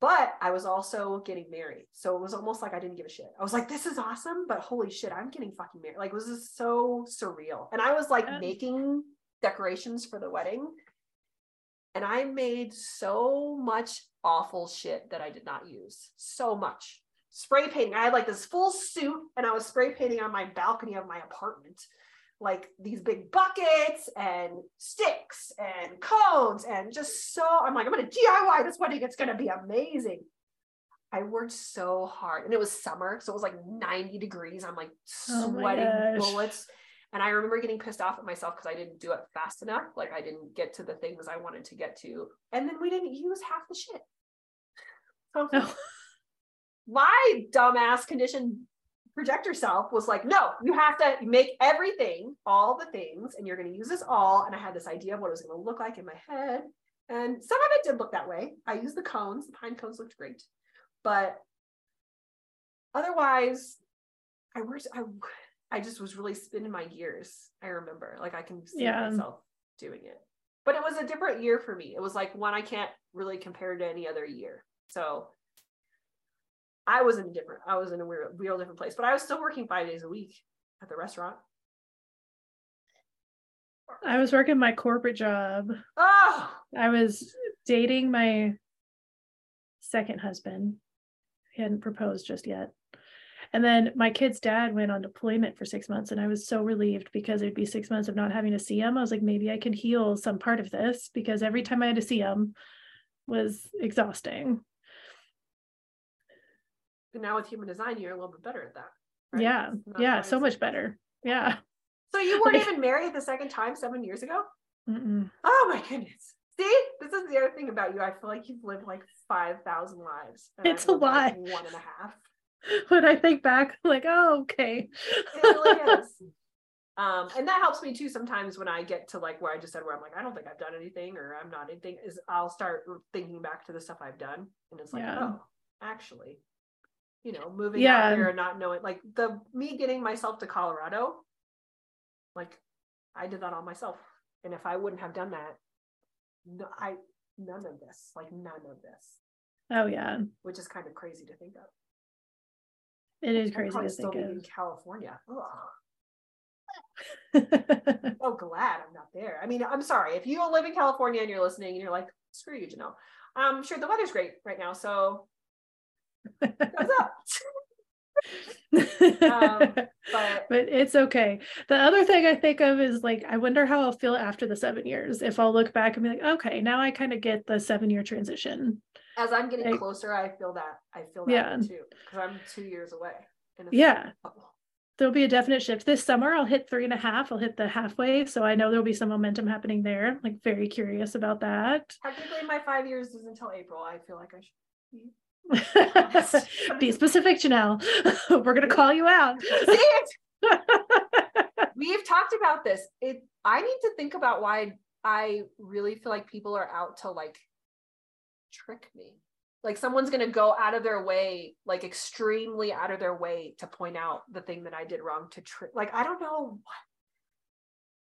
but I was also getting married. So it was almost like I didn't give a shit. I was like, this is awesome, but holy shit, I'm getting fucking married. Like, it was just so surreal. And I was like Yeah. making decorations for the wedding. And I made so much awful shit that I did not use. So much. Spray painting. I had like this full suit and I was spray painting on my balcony of my apartment like these big buckets and sticks and cones and just so I'm like, I'm gonna DIY this wedding. It's gonna be amazing. I worked so hard and it was summer, so it was like 90 degrees. I'm like Oh sweating gosh. bullets. And I remember getting pissed off at myself because I didn't do it fast enough. Like I didn't get to the things I wanted to get to. And then we didn't use half the shit. So Oh. my dumbass condition projector self was like, no, you have to make everything, all the things, and you're going to use this all. And I had this idea of what it was going to look like in my head. And some of it did look that way. I used the cones, the pine cones looked great. But otherwise, I worked, I, I just was really spinning my gears. I remember, like, I can see Yeah. myself doing it. But it was a different year for me. It was like one I can't really compare to any other year. So I was in a different, I was in a real, real different place, but I was still working five days a week at the restaurant. I was working my corporate job. Oh, I was dating my second husband. He hadn't proposed just yet. And then my kid's dad went on deployment for six months, and I was so relieved because it'd be six months of not having to see him. I was like, maybe I could heal some part of this because every time I had to see him was exhausting. and now with human design, you're a little bit better at that. right? Yeah, yeah, so much better. Yeah. So you weren't Like- even married the second time seven years ago? Mm-mm. Oh my goodness. See, this is the other thing about you. I feel like you've lived like 5,000 lives. It's a lived, like, lot. one and a half. When I think back, I'm like, oh, okay. It really is. Um, and that helps me too sometimes when I get to like where I just said where I'm like, I don't think I've done anything or I'm not anything, is I'll start thinking back to the stuff I've done. And it's like, Yeah. oh, actually, you know, moving Yeah. out here and not knowing like the me getting myself to Colorado, like I did that all myself. And if I wouldn't have done that, no, I none of this, like none of this, Oh yeah. which is kind of crazy to think of. It is crazy to still think be in of. California. Oh glad I'm not there. I mean, I'm sorry. If you live in California and you're listening and you're like, screw you, Janelle. I'm sure the weather's great right now. So thumbs up. Um, but but it's okay. The other thing I think of is like, I wonder how I'll feel after the seven years. If I'll look back and be like, okay, now I kind of get the seven year transition. As I'm getting Like- closer, I feel that I feel that Yeah. too. Because I'm two years away. Yeah. There'll be a definite shift this summer. I'll hit three and a half. I'll hit the halfway. So I know there'll be some momentum happening there. Like, very curious about that. technically my five years is until April. I feel like I should be. specific, Janelle. We're going to call you out. See it? We've talked about this. It I need to think about why I really feel like people are out to like trick me. Like someone's gonna go out of their way, like extremely out of their way to point out the thing that I did wrong to trick. Like I don't know what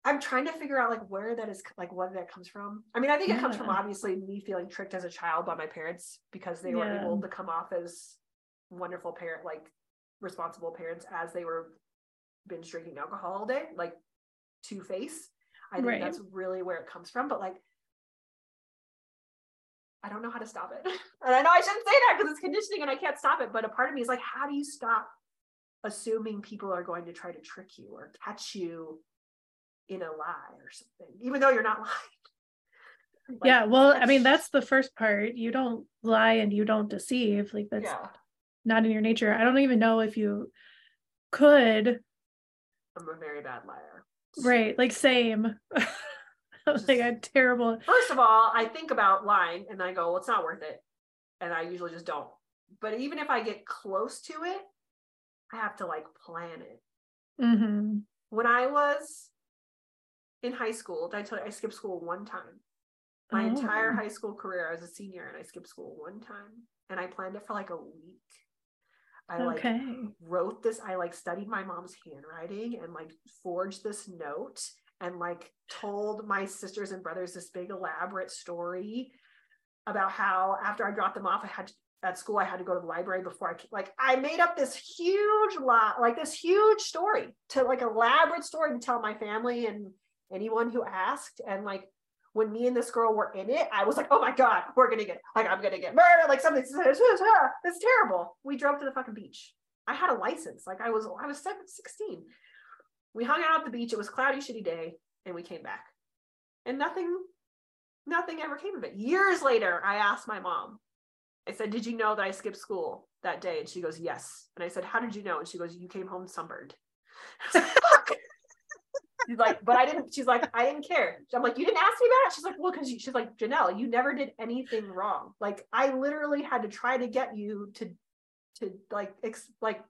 I'm trying to figure out like where that is like what that comes from. I mean, I think it comes from obviously me feeling tricked as a child by my parents because they were able to come off as wonderful parent, like responsible parents as they were binge drinking alcohol all day, like two face. I think Right. that's really where it comes from. But like, I don't know how to stop it. And I know I shouldn't say that because it's conditioning and I can't stop it. But a part of me is like, how do you stop assuming people are going to try to trick you or catch you in a lie or something, even though you're not lying? Like, yeah. Well, I mean, that's- the first part. You don't lie and you don't deceive. Like, that's yeah. not in your nature. I don't even know if you could. I'm a very bad liar. Right. Like, same. like, I'm terrible. First of all, I think about lying and I go, well, it's not worth it. And I usually just don't. But even if I get close to it, I have to like plan it. hmm When I was in high school, did I tell you I skipped school one time? My entire Oh. high school career, I was a senior and I skipped school one time. And I planned it for like a week. I like Okay. wrote this i like studied my mom's handwriting and like forged this note and like told my sisters and brothers this big elaborate story about how after i dropped them off i had to, at school i had to go to the library before i c- like i made up this huge lot like this huge story to like elaborate story to tell my family and anyone who asked and like when me and this girl were in it, I was like, oh my God, we're gonna get like I'm gonna get murdered, like something it's terrible. We drove to the fucking beach. I had a license, like I was I was seven, 16. We hung out at the beach, it was cloudy, shitty day, and we came back. And nothing, nothing ever came of it. Years later, I asked my mom, I said, Did you know that I skipped school that day? And she goes, Yes. And I said, How did you know? And she goes, You came home sunburned. She's like, but I didn't. She's like, I didn't care. I'm like, you didn't ask me about it. She's like, well, because she's like, Janelle, you never did anything wrong. Like, I literally had to try to get you to, to like, ex- like,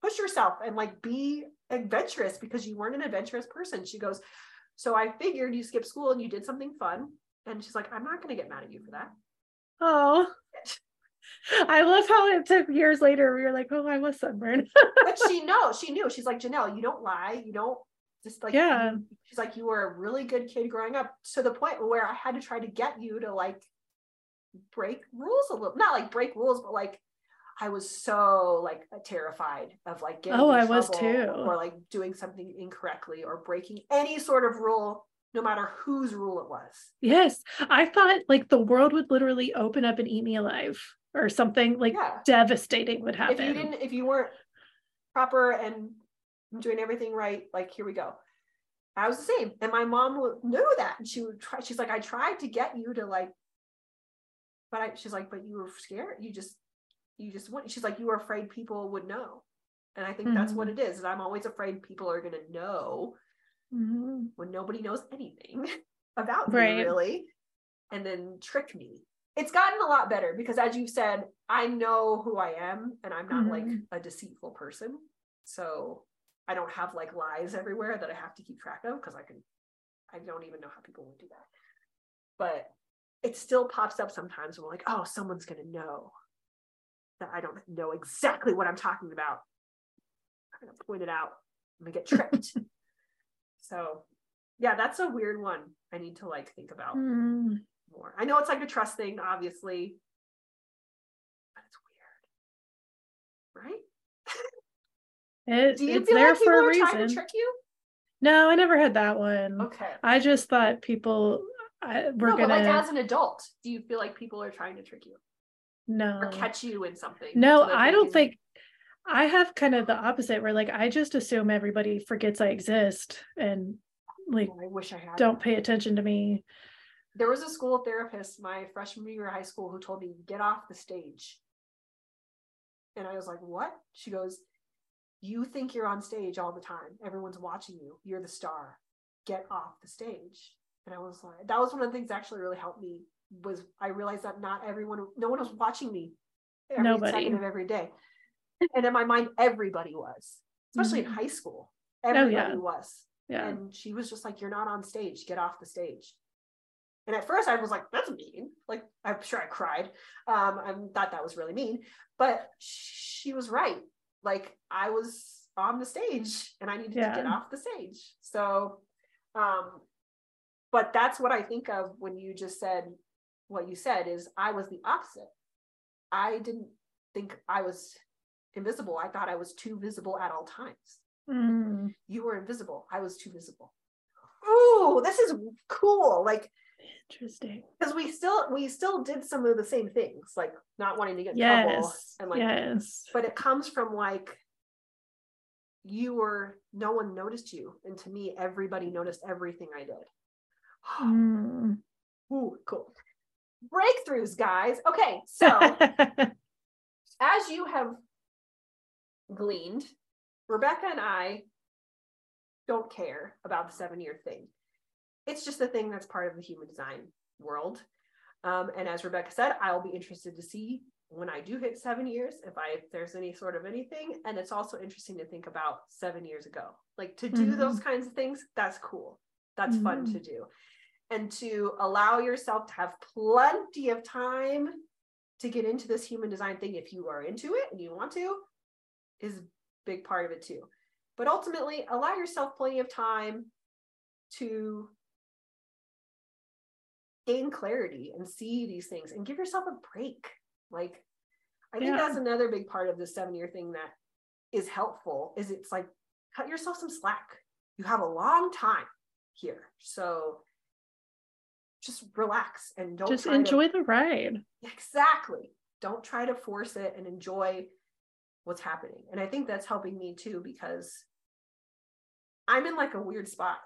push yourself and like be adventurous because you weren't an adventurous person. She goes, so I figured you skipped school and you did something fun. And she's like, I'm not going to get mad at you for that. Oh. I love how it took years later. We were like, oh, I was sunburned. But she knows. She knew. She's like, Janelle, you don't lie. You don't just like Yeah. she's like you were a really good kid growing up to the point where i had to try to get you to like break rules a little not like break rules but like i was so like terrified of like getting Oh, in I was too. or like doing something incorrectly or breaking any sort of rule no matter whose rule it was yes. I thought like the world would literally open up and eat me alive or something like yeah devastating would happen. if you didn't if you weren't proper and doing everything right like here we go i was the same and my mom knew that and she would try she's like i tried to get you to like but i she's like but you were scared you just you just went she's like you were afraid people would know and i think that's what it is and i'm always afraid people are going to know Mhm. when nobody knows anything about Right. me really and then trick me it's gotten a lot better because as you said i know who i am and i'm not like Mhm. a deceitful person so I don't have like lies everywhere that I have to keep track of because I can, I don't even know how people would do that. But it still pops up sometimes. We're like, oh, someone's going to know that I don't know exactly what I'm talking about. I'm going to point it out. I'm going to get tricked. so, yeah, that's a weird one. I need to like think about mm. more. I know it's like a trust thing, obviously, but it's weird, right? It, Do you feel there like people for a are reason. trying to trick you? No, I never had that one. Okay. I just thought people I, we're no, gonna. But like as an adult, do you feel like people are trying to trick you? No. Or catch you in something? No, so I don't can... think. I have kind of the opposite, where like I just assume everybody forgets I exist and like oh, I wish I had. Don't pay attention to me. There was a school therapist my freshman year of high school who told me get off the stage. And I was like, "What?" She goes, "You think you're on stage all the time. Everyone's watching you. You're the star. Get off the stage." And I was like, that was one of the things that actually really helped me was I realized that not everyone, no one was watching me every Nobody. second of every day. And in my mind, everybody was, especially mm-hmm. in high school. Everybody oh, yeah. was. Yeah. And she was just like, You're not on stage, get off the stage. And at first I was like, that's mean. Like, I'm sure I cried. Um, I thought that was really mean. But she was right. Like, I was on the stage and I needed yeah. to get off the stage. So um, but that's what I think of when you just said what you said is I was the opposite. I didn't think I was invisible. I thought I was too visible at all times. Mm. You were invisible. I was too visible. Oh, this is cool. Like interesting. Because we still we still did some of the same things, like not wanting to get in yes. trouble. And like yes. but it comes from like you were no one noticed you. And to me, everybody noticed everything I did. Mm. Ooh, cool. Breakthroughs, guys. Okay, so as you have gleaned, Rebeka and I don't care about the seven year thing. It's just a thing that's part of the human design world. Um, and as Rebeka said, I'll be interested to see when I do hit seven years if I if there's any sort of anything. And it's also interesting to think about seven years ago. Like to do mm-hmm. those kinds of things, that's cool. That's mm-hmm. fun to do and to allow yourself to have plenty of time to get into this human design thing if you are into it and you want to is a big part of it too. But ultimately allow yourself plenty of time to gain clarity and see these things and give yourself a break. Like i think yeah. that's another big part of the seven year thing that is helpful is it's like cut yourself some slack. You have a long time here. So just relax and don't just enjoy to, the ride. Exactly. Don't try to force it and enjoy what's happening. And I think that's helping me too because I'm in like a weird spot.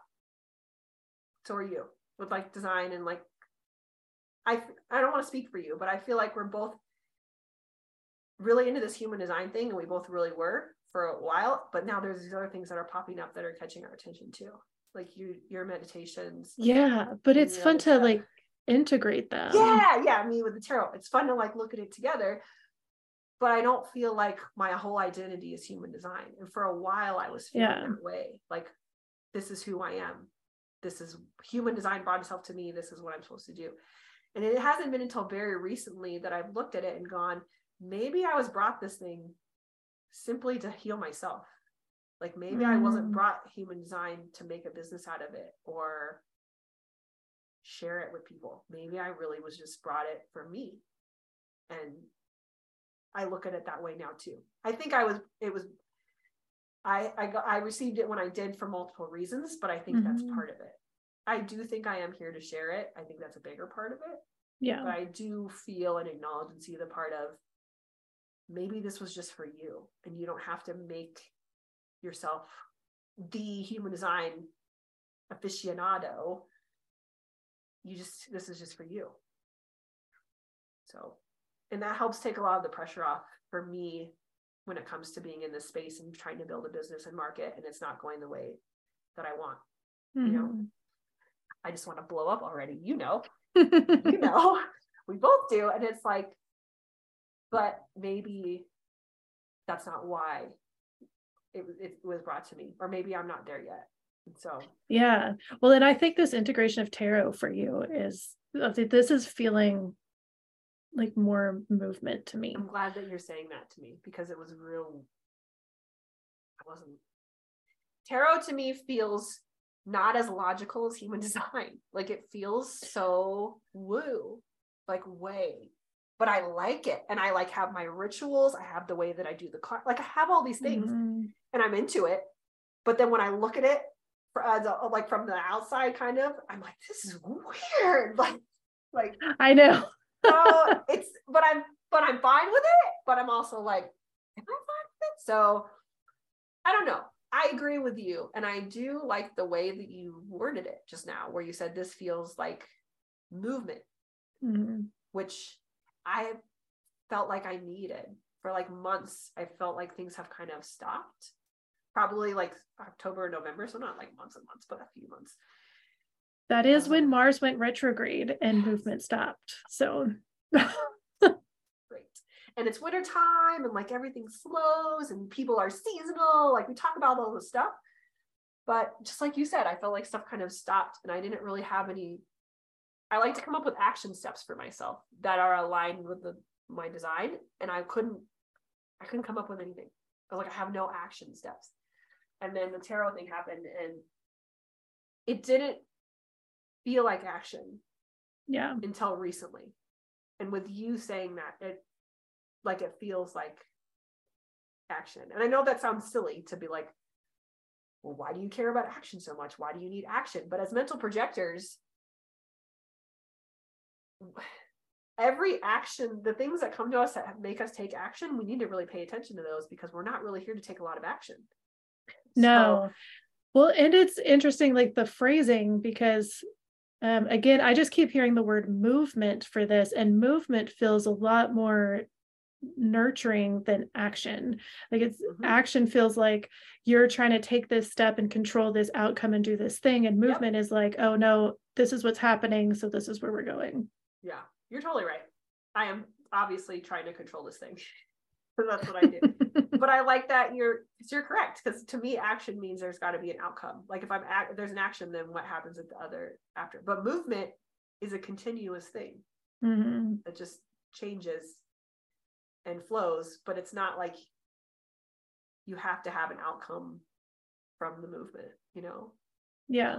So are you with like design and like I I don't want to speak for you, but I feel like we're both really into this human design thing and we both really were for a while, but now there's these other things that are popping up that are catching our attention too like you your meditations yeah but it's fun to stuff. like integrate them. Yeah yeah me with the tarot. It's fun to like look at it together but i don't feel like my whole identity is human design. And for a while i was feeling yeah. that way like this is who i am. This is human design brought itself to me. This is what i'm supposed to do. And it hasn't been until very recently that i've looked at it and gone maybe i was brought this thing simply to heal myself like maybe mm. I wasn't mm. brought human design to make a business out of it or share it with people. Maybe I really was just brought it for me. And I look at it that way now too. I think I was it was I I got I received it when I did for multiple reasons, but I think mm-hmm. that's part of it. I do think I am here to share it. I think that's a bigger part of it. Yeah. But I do feel and acknowledge and see the part of maybe this was just for you and you don't have to make yourself the human design aficionado you just this is just for you so and that helps take a lot of the pressure off for me when it comes to being in this space and trying to build a business and market and it's not going the way that i want mm-hmm. you know mm-hmm. i just want to blow up already you know you know we both do and it's like but maybe that's not why it, it was brought to me or maybe i'm not there yet so yeah well and i think this integration of tarot for you is this is feeling like more movement to me i'm glad that you're saying that to me because it was real i wasn't tarot to me feels not as logical as human design like it feels so woo like way but I like it. And I like have my rituals. I have the way that I do the car. Like I have all these things mm-hmm. And I'm into it. But then when I look at it as a, like from the outside, kind of, I'm like, this is weird. Like, like I know. so it's but I'm but I'm fine with it. But I'm also like, am I fine with it? So I don't know. I agree with you. And I do like the way that you worded it just now, where you said this feels like movement, mm-hmm. which I felt like I needed for like months. I felt like things have kind of stopped, probably like October, November. So not like months and months, but a few months. That is um, when Mars went retrograde and yes. movement stopped. So great. And it's winter time and like everything slows and people are seasonal. Like we talk about all this stuff. But just like you said, I felt like stuff kind of stopped and I didn't really have any I like to come up with action steps for myself that are aligned with the my design. And I couldn't, I couldn't come up with anything. I was like, I have no action steps. And then the tarot thing happened and it didn't feel like action. Yeah. Until recently. And with you saying that, it like it feels like action. And I know that sounds silly to be like, well, why do you care about action so much? Why do you need action? But as mental projectors, every action, the things that come to us that make us take action, we need to really pay attention to those because we're not really here to take a lot of action. No. So, well, and it's interesting, like the phrasing, because um, again, I just keep hearing the word movement for this, and movement feels a lot more nurturing than action. Like it's mm-hmm. action feels like you're trying to take this step and control this outcome and do this thing, and movement yep. is like, oh no, this is what's happening, so this is where we're going. Yeah, you're totally right. I am obviously trying to control this thing. So that's what I do. but I like that you're you're correct because to me action means there's got to be an outcome. Like if I'm act, there's an action, then what happens at the other after? But movement is a continuous thing mm-hmm. that just changes and flows, but it's not like you have to have an outcome from the movement, you know? Yeah.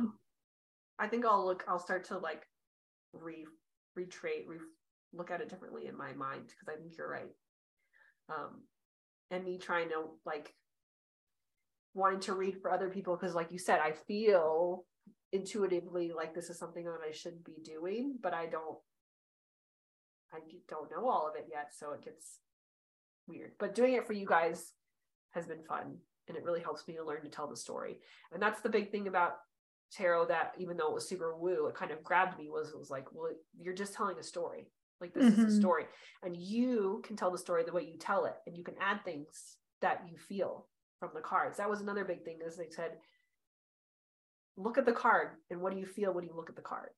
I think I'll look, I'll start to like re retrate, re- look at it differently in my mind because I think you're right. Um, and me trying to like wanting to read for other people because, like you said, I feel intuitively like this is something that I should be doing, but I don't. I don't know all of it yet, so it gets weird. But doing it for you guys has been fun, and it really helps me to learn to tell the story. And that's the big thing about tarot that even though it was super woo, it kind of grabbed me was it was like, well, you're just telling a story. Like this mm-hmm. is a story. And you can tell the story the way you tell it. And you can add things that you feel from the cards. That was another big thing, as they said, look at the card and what do you feel when you look at the card?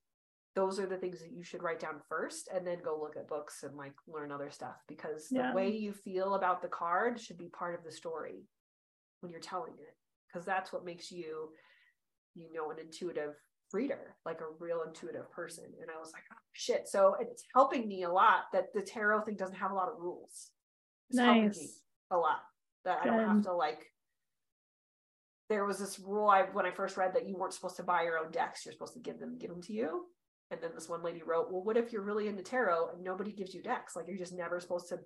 Those are the things that you should write down first and then go look at books and like learn other stuff because yeah. the way you feel about the card should be part of the story when you're telling it because that's what makes you you know an intuitive reader like a real intuitive person and i was like oh shit so it's helping me a lot that the tarot thing doesn't have a lot of rules it's nice. helping me a lot that Good. i don't have to like there was this rule I when I first read that you weren't supposed to buy your own decks. You're supposed to give them give them to you. And then this one lady wrote, "Well, what if you're really into tarot and nobody gives you decks? Like you're just never supposed to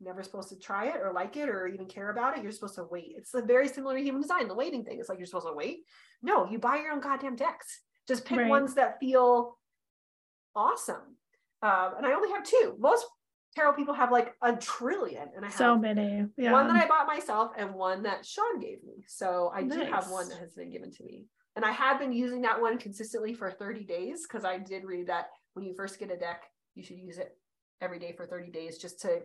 never supposed to try it or like it or even care about it. You're supposed to wait. It's a very similar to human design. The waiting thing. It's like you're supposed to wait. No, you buy your own goddamn decks. Just pick right. ones that feel awesome. Um, and I only have two. Most tarot people have like a trillion, and I have so many. Yeah. One that I bought myself and one that Sean gave me. So I nice. do have one that has been given to me. And I have been using that one consistently for 30 days because I did read that when you first get a deck, you should use it every day for 30 days just to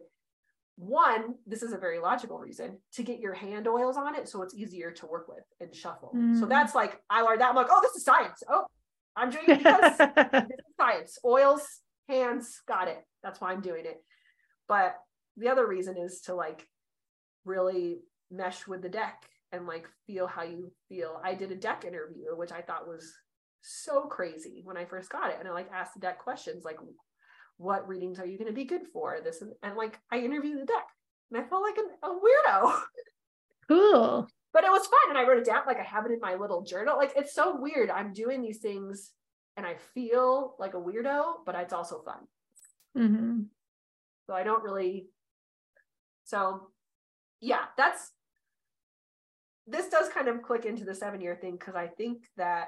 one, this is a very logical reason to get your hand oils on it so it's easier to work with and shuffle. Mm. So that's like, I learned that. I'm like, oh, this is science. Oh, I'm doing it because this is science. Oils, hands, got it. That's why I'm doing it. But the other reason is to like really mesh with the deck and like feel how you feel. I did a deck interview, which I thought was so crazy when I first got it. And I like asked the deck questions like, what readings are you going to be good for? This and, and like I interviewed the deck and I felt like an, a weirdo. Cool. but it was fun. And I wrote it down, like I have it in my little journal. Like it's so weird. I'm doing these things and I feel like a weirdo, but it's also fun. Mm-hmm. So I don't really. So, yeah, that's. This does kind of click into the seven year thing because I think that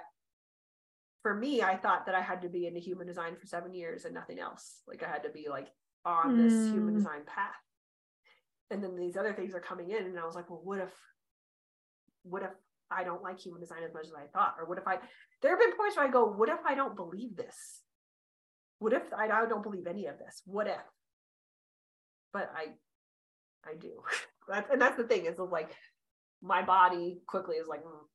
for me, I thought that I had to be into human design for seven years and nothing else. Like I had to be like on this human Mm. design path. And then these other things are coming in, and I was like, well, what if, what if I don't like human design as much as I thought? Or what if I, there have been points where I go, what if I don't believe this? What if I, I don't believe any of this? What if? But I, I do. that's, and that's the thing is like, my body quickly is like, mm,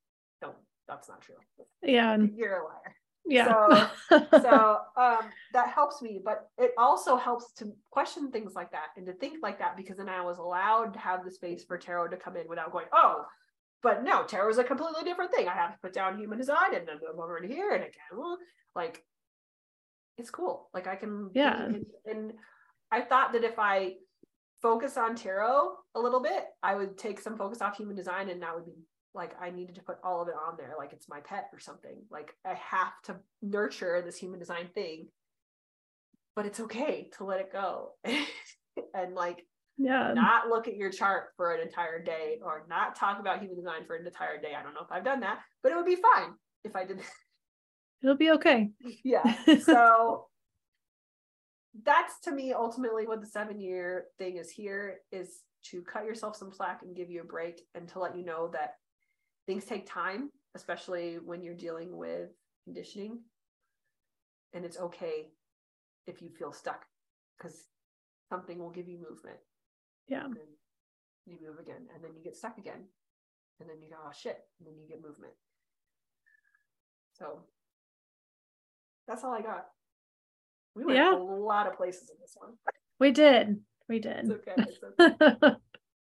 don't, that's not true. Yeah. You're a liar Yeah. so um, that helps me but it also helps to question things like that and to think like that because then i was allowed to have the space for tarot to come in without going oh but no tarot is a completely different thing i have to put down human design and then move over to here and again like it's cool like i can Yeah. in- and i thought that if i focus on tarot a little bit i would take some focus off human design and that would be like I needed to put all of it on there, like it's my pet or something. Like I have to nurture this human design thing, but it's okay to let it go and like yeah. not look at your chart for an entire day or not talk about human design for an entire day. I don't know if I've done that, but it would be fine if I did. It'll be okay. yeah. So that's to me ultimately what the seven year thing is here is to cut yourself some slack and give you a break and to let you know that things take time, especially when you're dealing with conditioning. And it's okay if you feel stuck because something will give you movement. Yeah. And then you move again and then you get stuck again. And then you go, oh shit. And then you get movement. So that's all I got. We went Yeah. a lot of places in this one. We did. We It's did. okay. It's okay.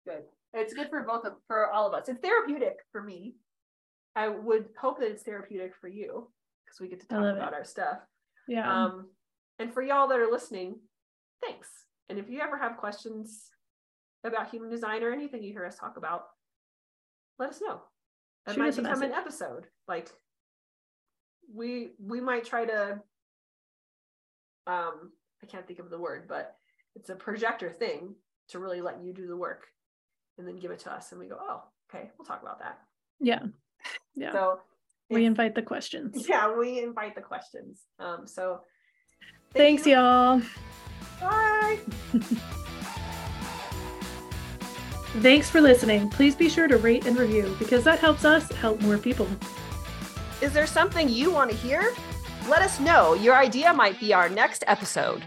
good. It's good for both of for all of us. It's therapeutic for me. I would hope that it's therapeutic for you because we get to talk about it. our stuff. yeah. Um, and for y'all that are listening, thanks. And if you ever have questions about human design or anything you hear us talk about, let us know. It Shoot might become an episode. Like we we might try to um I can't think of the word, but it's a projector thing to really let you do the work and then give it to us and we go, oh, okay, we'll talk about that. yeah. Yeah. So we if- invite the questions. yeah, we invite the questions. Um so Thanks, you. y'all. Bye. Thanks for listening. Please be sure to rate and review because that helps us help more people. Is there something you want to hear? Let us know. Your idea might be our next episode.